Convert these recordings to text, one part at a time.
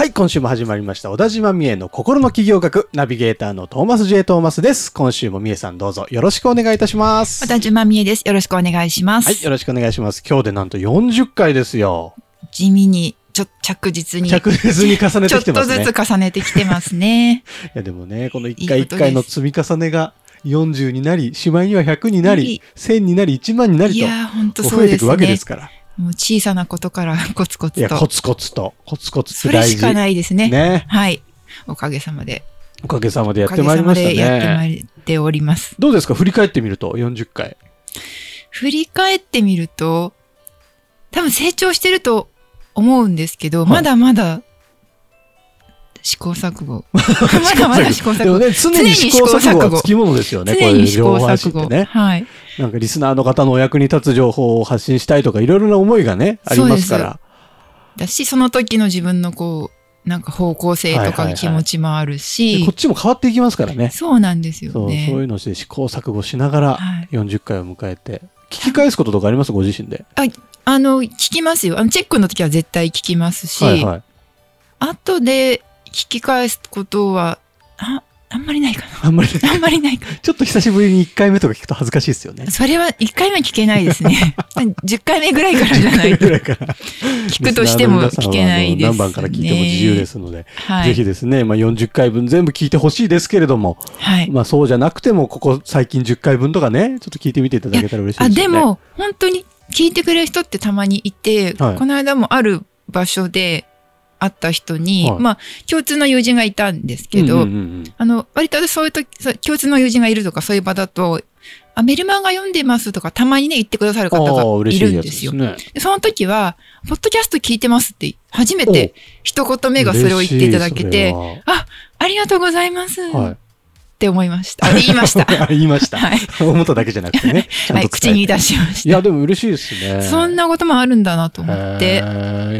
はい、今週も始まりました。小田島美恵の心の企業学、ナビゲーターのトーマス J. トーマスです。今週も美恵さんどうぞよろしくお願いいたします。小田島美恵です。よろしくお願いします。はい、よろしくお願いします。今日でなんと40回ですよ。地味に、ちょ、着実に。着実に重ねちょっとてきてますね。ずつ重ねてきてますね。いやでもね、このい1回1いこと回の積み重ねが40になり、しまいには100になりなり、1000になり、1万にないりと、やー、ほんとこうそうです増えていくわけでねす。から。もう小さなことから コツコいや、ツと。コツコツと、コツコツってそれ大事。しかないですね。ね。はい。おかげさまで。おかげさまでやってまいりましたさまでやってまね。いっております。どうですか？振り返ってみると、40回。振り返ってみると、多分成長してると思うんですけど、はい まだまだ試行錯誤。まだまだ試行錯誤。ね、常に試行錯誤はつきものですよね、常に試行錯誤。ね。はい。なんかリスナーの方のお役に立つ情報を発信したいとか、いろいろな思いがね、ありますから。だし、その時の自分のこう、なんか方向性とかはいはいはい気持ちもあるでし、こっちも変わっていきますからね。そうなんですよそう、そうね。いうのして試行錯誤しながらはい40回を迎えて、聞き返すこととかありますご自身で？あの、聞きますよ。あの、チェックの時は絶対聞きますし、はいはい。後で聞き返すことは、あ、あんまりないかあんまり、な。あんまりないかちょっと久しぶりに1回目とか聞くと恥ずかしいですよねな。。それは1回目聞けないですね。10回目ぐらいからじゃないとぐらいから。聞くとしても聞けないです、ね。何番から聞いても自由ですので、はい。ぜひですね、まあ、40回分全部聞いてほしいですけれども、はい。まあそうじゃなくても、ここ最近10回分とかね、ちょっと聞いてみていただけたら嬉しいですね。で、も、本当に聞いてくれる人ってたまにいて、はいこの間もある場所で会った人に、はいまあ、共通の友人がいたんですけど、うんうんうんあの、割とそういう時、共通の友人がいるとかそういう場だと、あ、メルマガ読んでますとか、たまにね、言ってくださる方がいるんでよ。ですすね。でその時は、ポッドキャスト聞いてますって、初めて一言目がそれを言っていただけて、あ、ありがとうございます、はい。って思いました。あ言いました。あ 言いました。はい。思っただけじゃなくてね。ちゃんはい、と口に出しました。いや、でも嬉しいですね。そんなこともあるんだなと思って。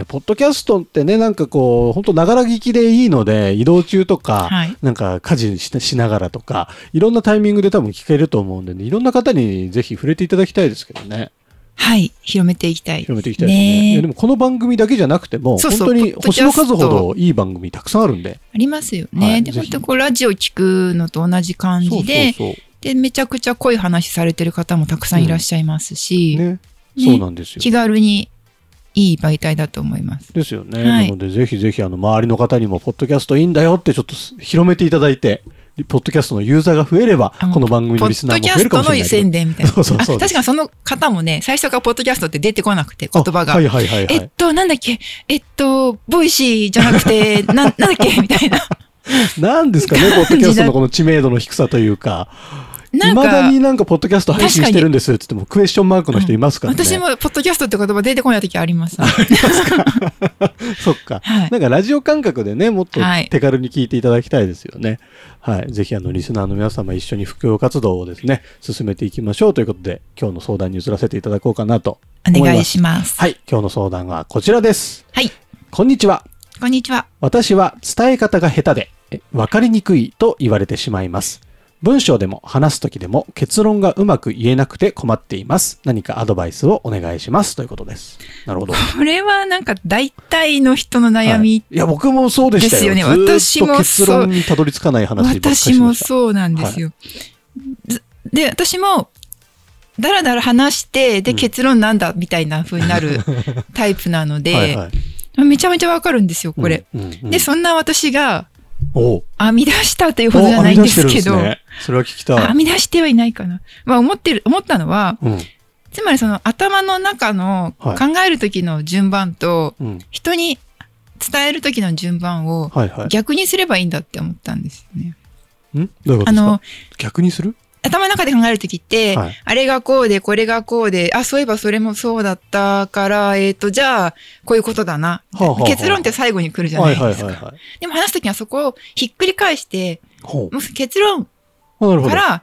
ポッドキャストってね、なんかこう、本当ながら聞きでいいので、移動中とか、はいなんか家事ししながらとか、いろんなタイミングで多分聞けると思うんでね、いろんな方にぜひ触れていただきたいですけどね。はい、広めていきたい。広めていきたいですね。ねでもこの番組だけじゃなくても、そうそう本当に星の数ほどいい番組たくさんあるんで。ありますよね。で、はいぜひ本当こう、ラジオ聞くのと同じ感そうじで、そうで、めちゃくちゃ濃い話されてる方もたくさんいらっしゃいますそう。し、ね。ねそうなんですよ。気軽にいい媒体だと思います。ですよね。はいなので、ぜひぜひ、あの、周りの方にも、ポッドキャストいいんだよって、ちょっとす広めていただいて、ポッドキャストのユーザーが増えれば、この番組のリスナーも増えるかもしれない。ポッドキャストの宣伝みたいな。そうそうそうあ確かにその方もね、最初からポッドキャストって出てこなくて、言葉が。あはいはいはいはい。えっと、なんだっけ？えっと、 Voicy じゃなくて、な、なんだっけ？みたいな。なんですかね、ポッドキャストのこの知名度の低さというか、なん未だか、になんかポッドキャスト配信してるんですって言っても、クエスチョンマークの人いますからね。私も、ポッドキャストって言葉出てこない時あります。そっか。はいなんかラジオ感覚でね、もっとはい手軽に聞いていただきたいですよね。はい。ぜひあの、リスナーの皆様一緒に布教活動をですね、進めていきましょうということで、今日の相談に移らせていただこうかなとお思います。願いします。はい。今日の相談はこちらです。はい。こんにちは。こんにちは。私は伝え方が下手で、えわかりにくいと言われてしまいます。文章でも話すときでも結論がうまく言えなくて困っています。何かアドバイスをお願いします。ということです。なるほど。これはなんか大体の人の悩み、はいいや、僕もそうでしたよ。ですよね私もそう結論にたどり着かない話ば私も。そうなんですよ。ずで、私も、だらだら話して、で、うん結論なんだみたいな風になる タイプなので、はいはい。めちゃめちゃわかるんですよ、これ。うん。うんうんで、そんな私が編み出したというほどじゃないんですけど、ねそれは聞きたい。編み出してはいないかな。まあ、思ってる、思ったのは、うん。つまりその頭の中のはい考える時の順番と、うん。人に伝える時の順番をはいはい。逆にすればいいんだって思ったんですよね。ん？どういうことあですか？の、逆にする？頭の中で考えるときって、はいあれがこうで、これがこうで、あ、そういえばそれもそうだったから、えっ、と、じゃあ、こういうことだな。はあはあはあ結論って最後に来るじゃなはいいですか。はいはいはい。でも話すときはそこをひっくり返して、結論。から、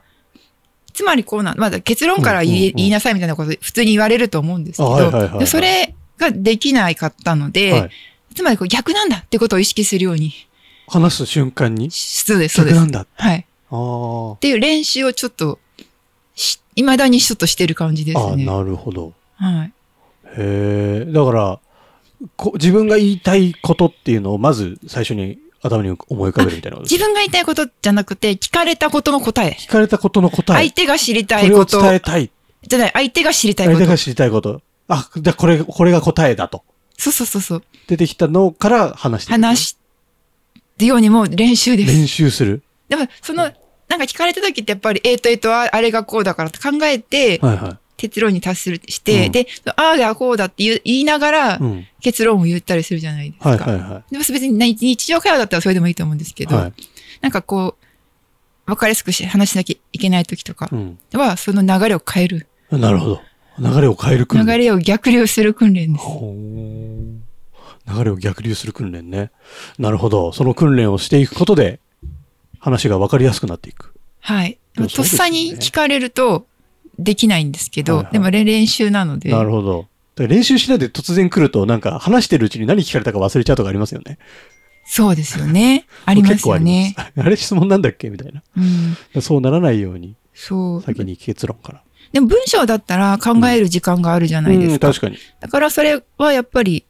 つまりこうなん、まだ結論から言い,、うんうんうん言いなさいみたいなこと普通に言われると思うんですけど、あはいはいはいはいでそれができないかったので、はい。つまりこう逆なんだってことを意識するように。話す瞬間に、そうです、そうです。逆なんだ。はい。あっていう練習をちょっとし、未だにちょっとしてる感じであ。あすね。なるほど。はい。へえ。だから、こ自分が言いたいことっていうのをまず最初に頭に思い浮かべるみたいな自分が言いたいことじゃなくて、聞かれたことの答え。聞かれたことの答え。相手が知りたこれをいこと。伝えたい。じゃない、相手が知りたいこと相手。が知りたいこと。あ、じゃあこれ、これが答えだと。そうそうそうそう。出てきたのから話していく話すようにもう練習です。練習する。でも、その、なんか聞かれた時ってやっぱり、えーと、えーと、ああれがこうだからって考えて、はいはい。結論に達する、して、うんで、ああがこうだって言いながらう、ん。結論を言ったりするじゃないですか。はいはいはでも別に日日常会話だったらそれでもいいと思うんですけい。ど、はい。なんかこう、わかりやすくし話しなきゃいけない時とかうん。は、その流れを変える。なるほど。流れを変える訓練。流れを逆流する訓練です。流れを逆流する訓練ね。なるほど。その訓練をしていくことで、話が分かりやすくなっていく。はい。とっさに聞かれると、できないんですけど、はいはいでもれ練習なので、なるほど。練習しないで突然来ると、なんか話してるうちに何聞かれたか忘れちゃうとかありますよね。そうですよね。ありますよねあ。あれ質問なんだっけみたいな。うん。そうならないように、そう。先に結論から。でも文章だったら考える時間があるじゃないですか。うん確かに。だからそれはやっぱり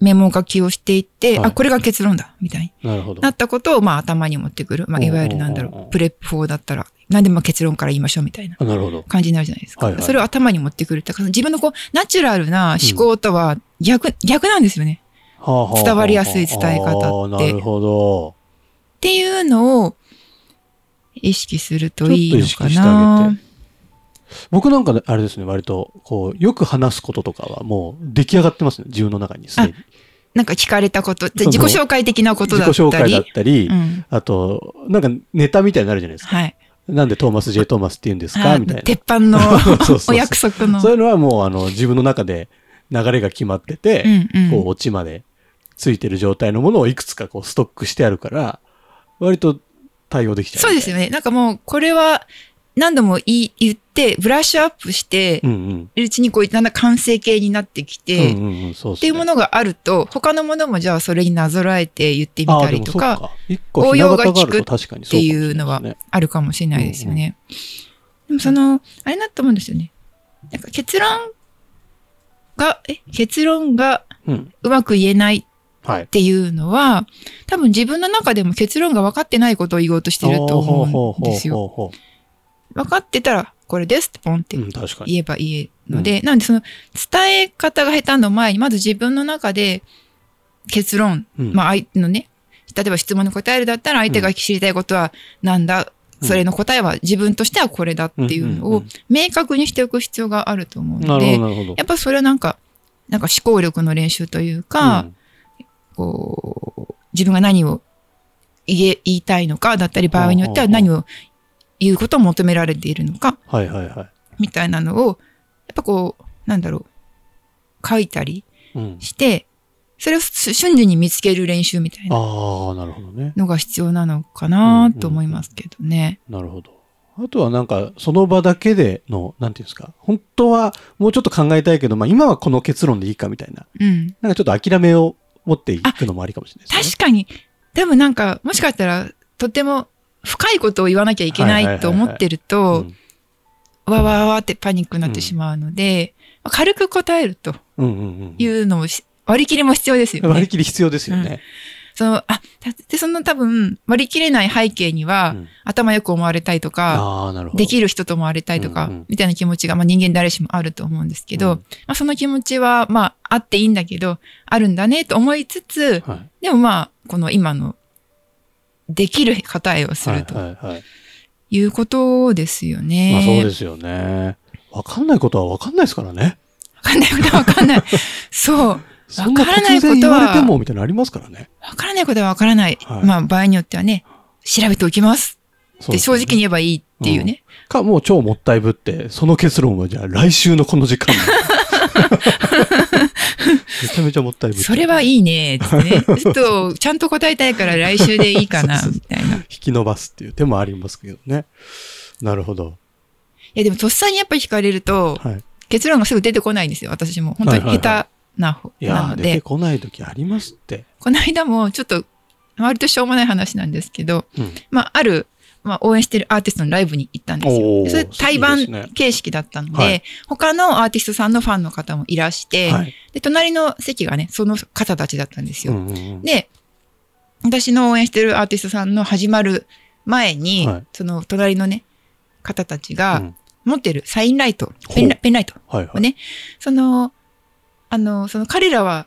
メモ書きをしていって、はいあ、これが結論だ、みたいになるほど。なったことをまあ頭に持ってくる。まあいわゆるなんだろおうプレップ法だったら、何でも結論から言いましょうみたいな。感じになるじゃないですか。はいはいそれを頭に持ってくる。だから自分のこう、ナチュラルな思考とは逆、逆なんですよね。伝わりやすい伝え方ってなるほど。っていうのを意識するといいのかなげ。僕なんかねあれですね、割と、こう、よく話すこととかはもう出来上がってますね、自分の中にすでに。なんか聞かれたこと、自己紹介的なことだったり？自己紹介だったり、うん。あと、なんかネタみたいになるじゃないですか。はい。なんでトーマス・ジェイ・トーマスって言うんですあかみたいな。鉄板の お約束の。そういうのはもう、あの、自分の中で流れが決まってて、うんうんこう、オチまでついてる状態のものをいくつかこう、ストックしてあるから、割と対応できちゃう。そうですよね。なんかもう、これは何度も言って、ブラッシュアップしてう、んうちにこう、だんだん完成形になってきて、うんうんうん、そうっていうものがあると、他のものもじゃあそれになぞらえて言ってみたりとか、あーでもそう一個ひな形があると確かにっていうのはそうかもしれないですねあるかもしれないですよね。でもその、あれだと思うんですよね。なんか結論が、え、結論がうまく言えないはいっ。ていうのは、多分自分の中でも結論が分かってないことを言おうとしてると思うんですよ。ほうほうほうほ分かってたら、これですってポンって。言えばいいので、なんでその伝え方が下手の前に、まず自分の中で結論、うん。まあ相手のね、例えば質問に答えるだったら相手が知りたいことはなんだ、うん。それの答えは自分としてはこれだっていうのを明確にしておく必要があると思うなので。やっぱそれはなんか、なんか思考力の練習というか、うん。こう、自分が何を言え、言いたいのかだったり、場合によっては何を言うことを求められているのか、はいはいはい。みたいなのを、やっぱこう、なんだろう、書いたりうん。して、それを瞬時に見つける練習みたいなああ、なるほどね。のが必要なのかなと思いますけどね。なるほど。あとはなんか、その場だけでの、なんていうんですか、本当はもうちょっと考えたいけど、まあ今はこの結論でいいかみたいな、うん。なんかちょっと諦めを持っていくのもありかもしれないですね。確かに、でもなんか、もしかしたら、とても深いことを言わなきゃいけないと思ってると、わわわってパニックになってしまうので、軽く答えるとうんうんうんうん。いうのもし割り切りも必要ですよね。割り切り必要ですよね。その、あ、だで、その多分、割り切れない背景には、うん頭よく思われたいとか。できる人と思われたいとか、うんうんみたいな気持ちが、まあ人間誰しもあると思うんですけど、うんまあその気持ちは、まああっていいんだけど、あるんだねと思いつつ、はい。でもまあ、この今の、できる答えをすはいるとはいうことですよね。まあそうですよね。わかんないことはわかんないですからね。わかんないことはわかんない。そう。わからない突ことはわれてもみたいなのありますからね。わからないことはわからない。はいまあ場合によってはね、調べておきます。で正直に言えばいいっていうね。か、もう超もったいぶって、その結論はじゃあ来週のこの時間に めちゃめちゃもったいぶっそれはいいね、つってね。ちょっと、ちゃんと答えたいから来週でいいかな、みたいな。い引き伸ばすっていう手もありますけどね。なるほど。や、でもとっさにやっぱり聞かれると、はい。結論がすぐ出てこないんですよ、私も。本当に下手な方いやー、なので出て。こない時ありますって。この間もちょっと、割としょうもない話なんですけど、うん。まあ、ある、まあ、応援してるアーティストのライブに行ったんですよ。でそれ対いいバン形式だったので、はい他のアーティストさんのファンの方もいらして、はい。で、隣の席がね、その方たちだったんですよ。うんうんうんで、私の応援してるアーティストさんの始まる前に、はいその隣のね、方たちうがん持ってるサインライト、ほうペンラペンライトはいはい。をね、その、あの、その彼らは、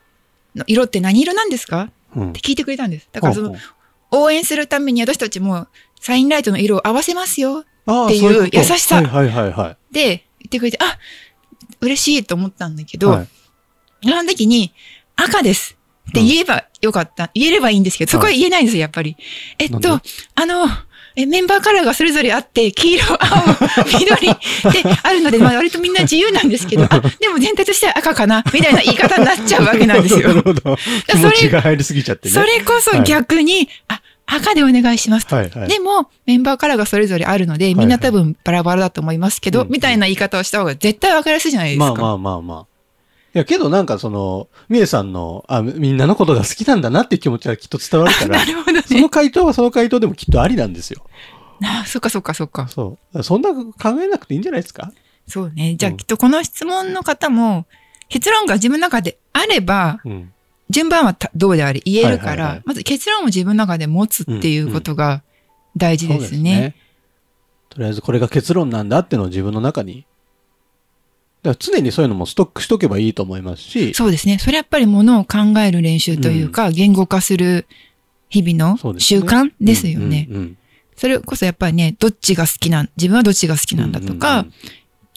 の色って何色なんですか？うんって聞いてくれたんです。だからその応援するために私たちもサインライトの色を合わせますよっていう優しさはいはいはいはで言ってくれて、あ、嬉しいと思ったんだけい。ど、はいその時に赤ですって言えばよかった。言えればいいんですけど、そこは言えないんですよ、やっぱり。えっと、あの、えメンバーカラーがそれぞれあって、黄色、青、緑ってあるので、まあ割とみんな自由なんですけど、あ、でも全体としては赤かな、みたいな言い方になっちゃうわけなんです なるよ。ほど。気持ちが入りすぎちゃってね。それこそ逆に、あ、赤でお願いしますと。はいはい。でも、メンバーカラーがそれぞれあるので、みんな多分バラバラだと思いますけど、うんみたいな言い方をした方が絶対分かりやすいじゃないですか。まあまあまあまあ。いや、けどなんかその、みえさんの、あ、みんなのことが好きなんだなっていう気持ちはきっと伝わるから な、るほどね。その回答はその回答でもきっとありなんですよ。あそっかそっかそっか。そう。そんな考えなくていいんじゃないですか？そうね。じゃあうんきっとこの質問の方も、結論が自分の中であれば、うん。順番はたどうであれ言えるから、はいはいはいまず結論を自分の中で持つっていうことが大事ですね。とりあえずこれが結論なんだってのを自分の中に。だから常にそういうのもストックしとけばいいと思いますし、そうですね。それやっぱりものを考える練習というか、言語化する日々の習慣ですよね。うんうんそれこそやっぱりね、どっちが好きなん、自分はどっちが好きなんだとか、うんうんうん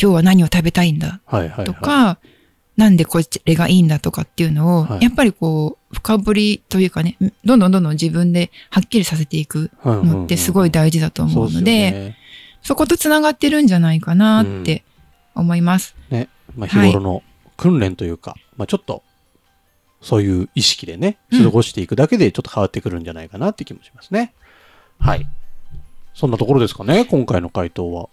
今日は何を食べたいんだはいはいはい。なんでこれがいいんだとかっていうのを、はいやっぱりこう、深掘りというかね、どんどんどんどん自分ではっきりさせていくうんうんうんのってすごい大事だと思うので、そうすよねそことつながってるんじゃないかなって思います。ね。まあ、日頃の訓練というか、まあちょっと、そういう意識でね、うん過ごしていくだけでちょっと変わってくるんじゃないかなって気もしますね。はい。そんなところですかね、今回の回答は。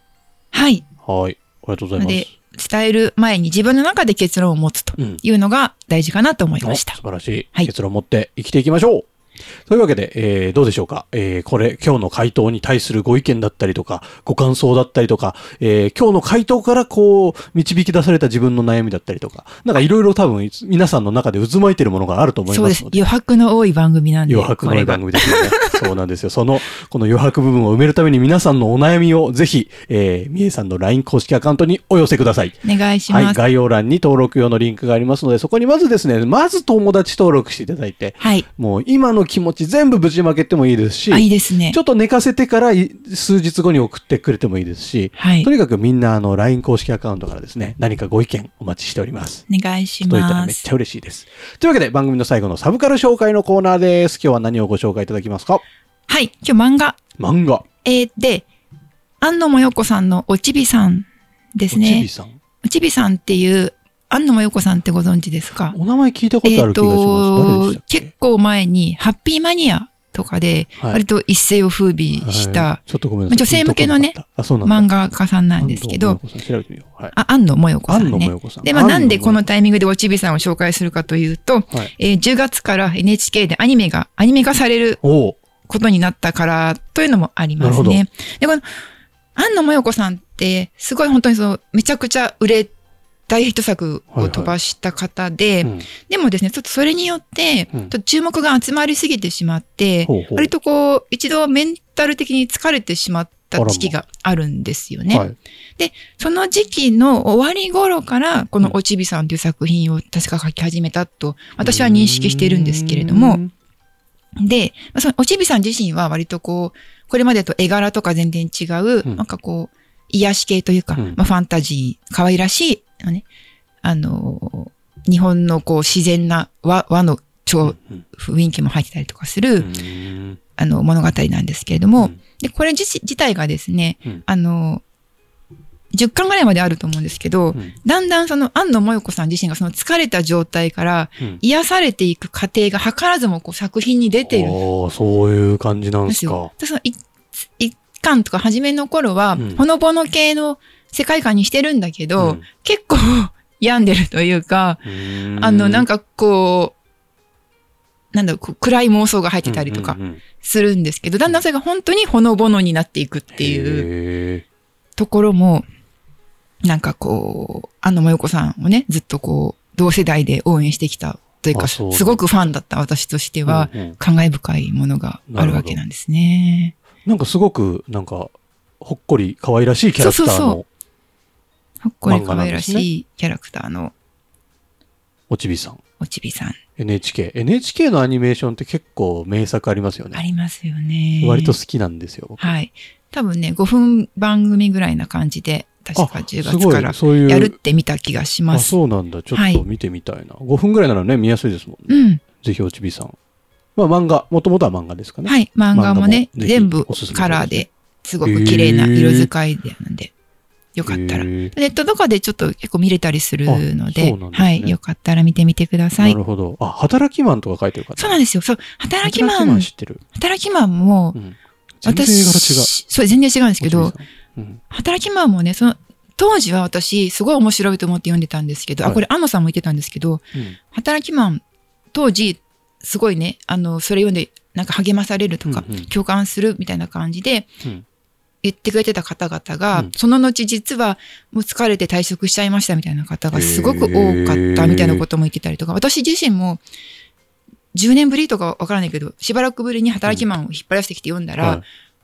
はい。はい。ありがとうございます伝える前に自分の中で結論を持つとうんいうのが大事かなと思いまおした素。晴らしい。はい結論を持って生きていきましょう。というわけで、えーどうでしょうか、えーこれ、今日の回答に対するご意見だったりとか、ご感想だったりとか、えー今日の回答からこう、導き出された自分の悩みだったりとか、なんかいろいろ多分、皆さんの中で渦巻いてるものがあると思いそうです。余白の多い番組なんで。余白の多い番組ですよね。そうなんですよ。その、この余白部分を埋めるために皆さんのお悩みをぜひ、えー、みえさんの LINE 公式アカウントにお寄せください。お願いしはい、ます。概要欄に登録用のリンクがありますので、そこにまずですね、まず友達登録していただいて、はい。もう今の気持ち全部ぶちまけてもいいですし、あ、いいですねちょ。っと寝かせてからい数日後に送ってくれてもいいですし、はいと。にかくみんなあの LINE 公式アカウントからですね、何かご意見お待ちしております。お願いし届いたら。めっちゃ嬉しいです。というわけで番組の最後のサブカル紹介のコーナーです。今日は何をご紹介いただきますか？はい。今日漫画。漫画。えーで、安野もよこさんのおちびさんですおちびね。さん。おちびさんっていう、安野もよこさんってご存知ですか？お名前聞いたことある気がします。誰でしたっけ？結構前に、ハッピーマニアとかで、はい割と一世を風靡しはたいちょっとごめんなさい。女性向けのね。漫画家さんなんですけど。はい。あ、安野もよこさんねん。で、まあなんでこの安タイミングでおちびさんを紹介するかというと。えー10月から NHK でアニメが、アニメ化されることになったからというのもありますね。で、この、安野もよこさんって、すごい本当にそう、めちゃくちゃ売れ、大ヒット作を飛ばした方で、うん。でもですね、ちょっとそれによって、うん。ちょっと注目が集まりすぎてしまって、ほうほう。割とこう、一度メンタル的に疲れてしまった時期があるんですよね。はい。その時期の終わり頃から、このおちびさんという作品を確か書き始めたと、私は認識しているんですけれども、うん、で、まあそのおちびさん自身は割とこう、これまでと絵柄とか全然違う、うん。なんかこう、癒し系というか、うん。まあファンタジー、可愛らしい、あのね、あのー日本のこう自然な和和の超うん雰囲気も入ってたりとかする、うん。あの物語なんですけれども、うん。で、これ自自体がですね、うん。あの、10巻ぐらいまであると思うんですけど、うん。だんだんその安野萌子さん自身がその疲れた状態からうん。癒されていく過程が図らずもこう作品に出ているんおーそういう感じなんですかその一一巻とか初めの頃は、うん。ほのぼの系の世界観にしてるんだけど、うん。結構 病んでるというか、うあの、なんかこう、なんだろう暗い妄想が入ってたりとかするんですけど、だんだんそれが本当にほのぼのになっていくっていうへところも、なんかこう、安野萌子さんをね、ずっとこう、同世代で応援してきたというか、すごくファンだった私としてーは、感慨深いものがあるわけなんですね。なんかすごく、なんか、ほっこり可愛らしいキャラクターのほっこり可愛らしいキャラクターのおちびさん。おちびさん、NHK。NHK のアニメーションって結構名作ありますよあね。りますよね。割と好きなんですよ。僕はい。多分ね、5分番組ぐらいな感じで、確か10すごい月からやるって見た気がしまあ、す。そうなんだ。ちょはいっと見てみたいな。5分ぐらいならね、見やすいですもんね。うん。ぜひおちびさん。まあ漫画、もともとは漫画ですかね。はい。漫画もね、全部カラーで、すごく綺麗な色使いでなんで、よかったら。ネットとかでちょっと結構見れたりするのあで、ですねはい。よかったら見てみてくださ。ないるほど。あ、働きマンとか書いてる方？そうなんですよ。そう。働きマン、知ってる？働きマンもう、ん。全然私。そう、全然違うんですけどうん働きマンもね、その、当時は私、すごい面白いと思って読んでたんですけど、はいあ、これ、安野さんも言ってたんですけど、うん働きマン、当時、すごいね、あの、それ読んで、なんか励まされるとか、うんうん共感するみたいな感じでうん言ってくれてた方々が、うん。その後実はもう疲れて退職しちゃいましたみたいな方がすごく多かったみたいなことも言ってたりとか、私自身も10年ぶりとかわからないけど、しばらくぶりに働きマンを引っ張り出してきて読んだら、はい。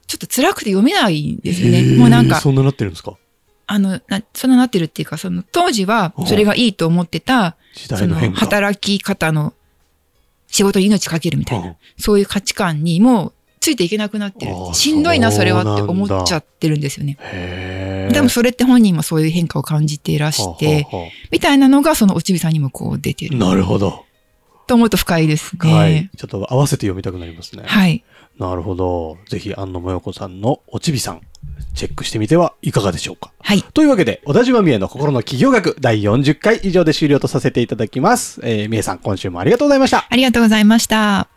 ちょっと辛くて読めないんですよね。もうなんか、そんななってるんですか？あの、な、そんななってるっていうか、その当時はそれがいいと思ってた、時その。働き方の仕事に命かけるみたいな、うんそういう価値観にもうついていけなくなってる。しんどいな、それはって思っちゃってるんですよね。でもそれって本人もそういう変化を感じていらして、はあはあはみたいなのがそのおちびさんにもこう出てる。あなるほど。と思うと深いですね。はい。ちょっと合わせて読みたくなりますね。はい。なるほど。ぜひ、安野もよこさんのおちびさん、チェックしてみてはいかがでしょうか。はい。というわけで、小田島美恵の心の企業学第40回以上で終了とさせていただきます。えー、美恵さん、今週もありがとうございました。ありがとうございました。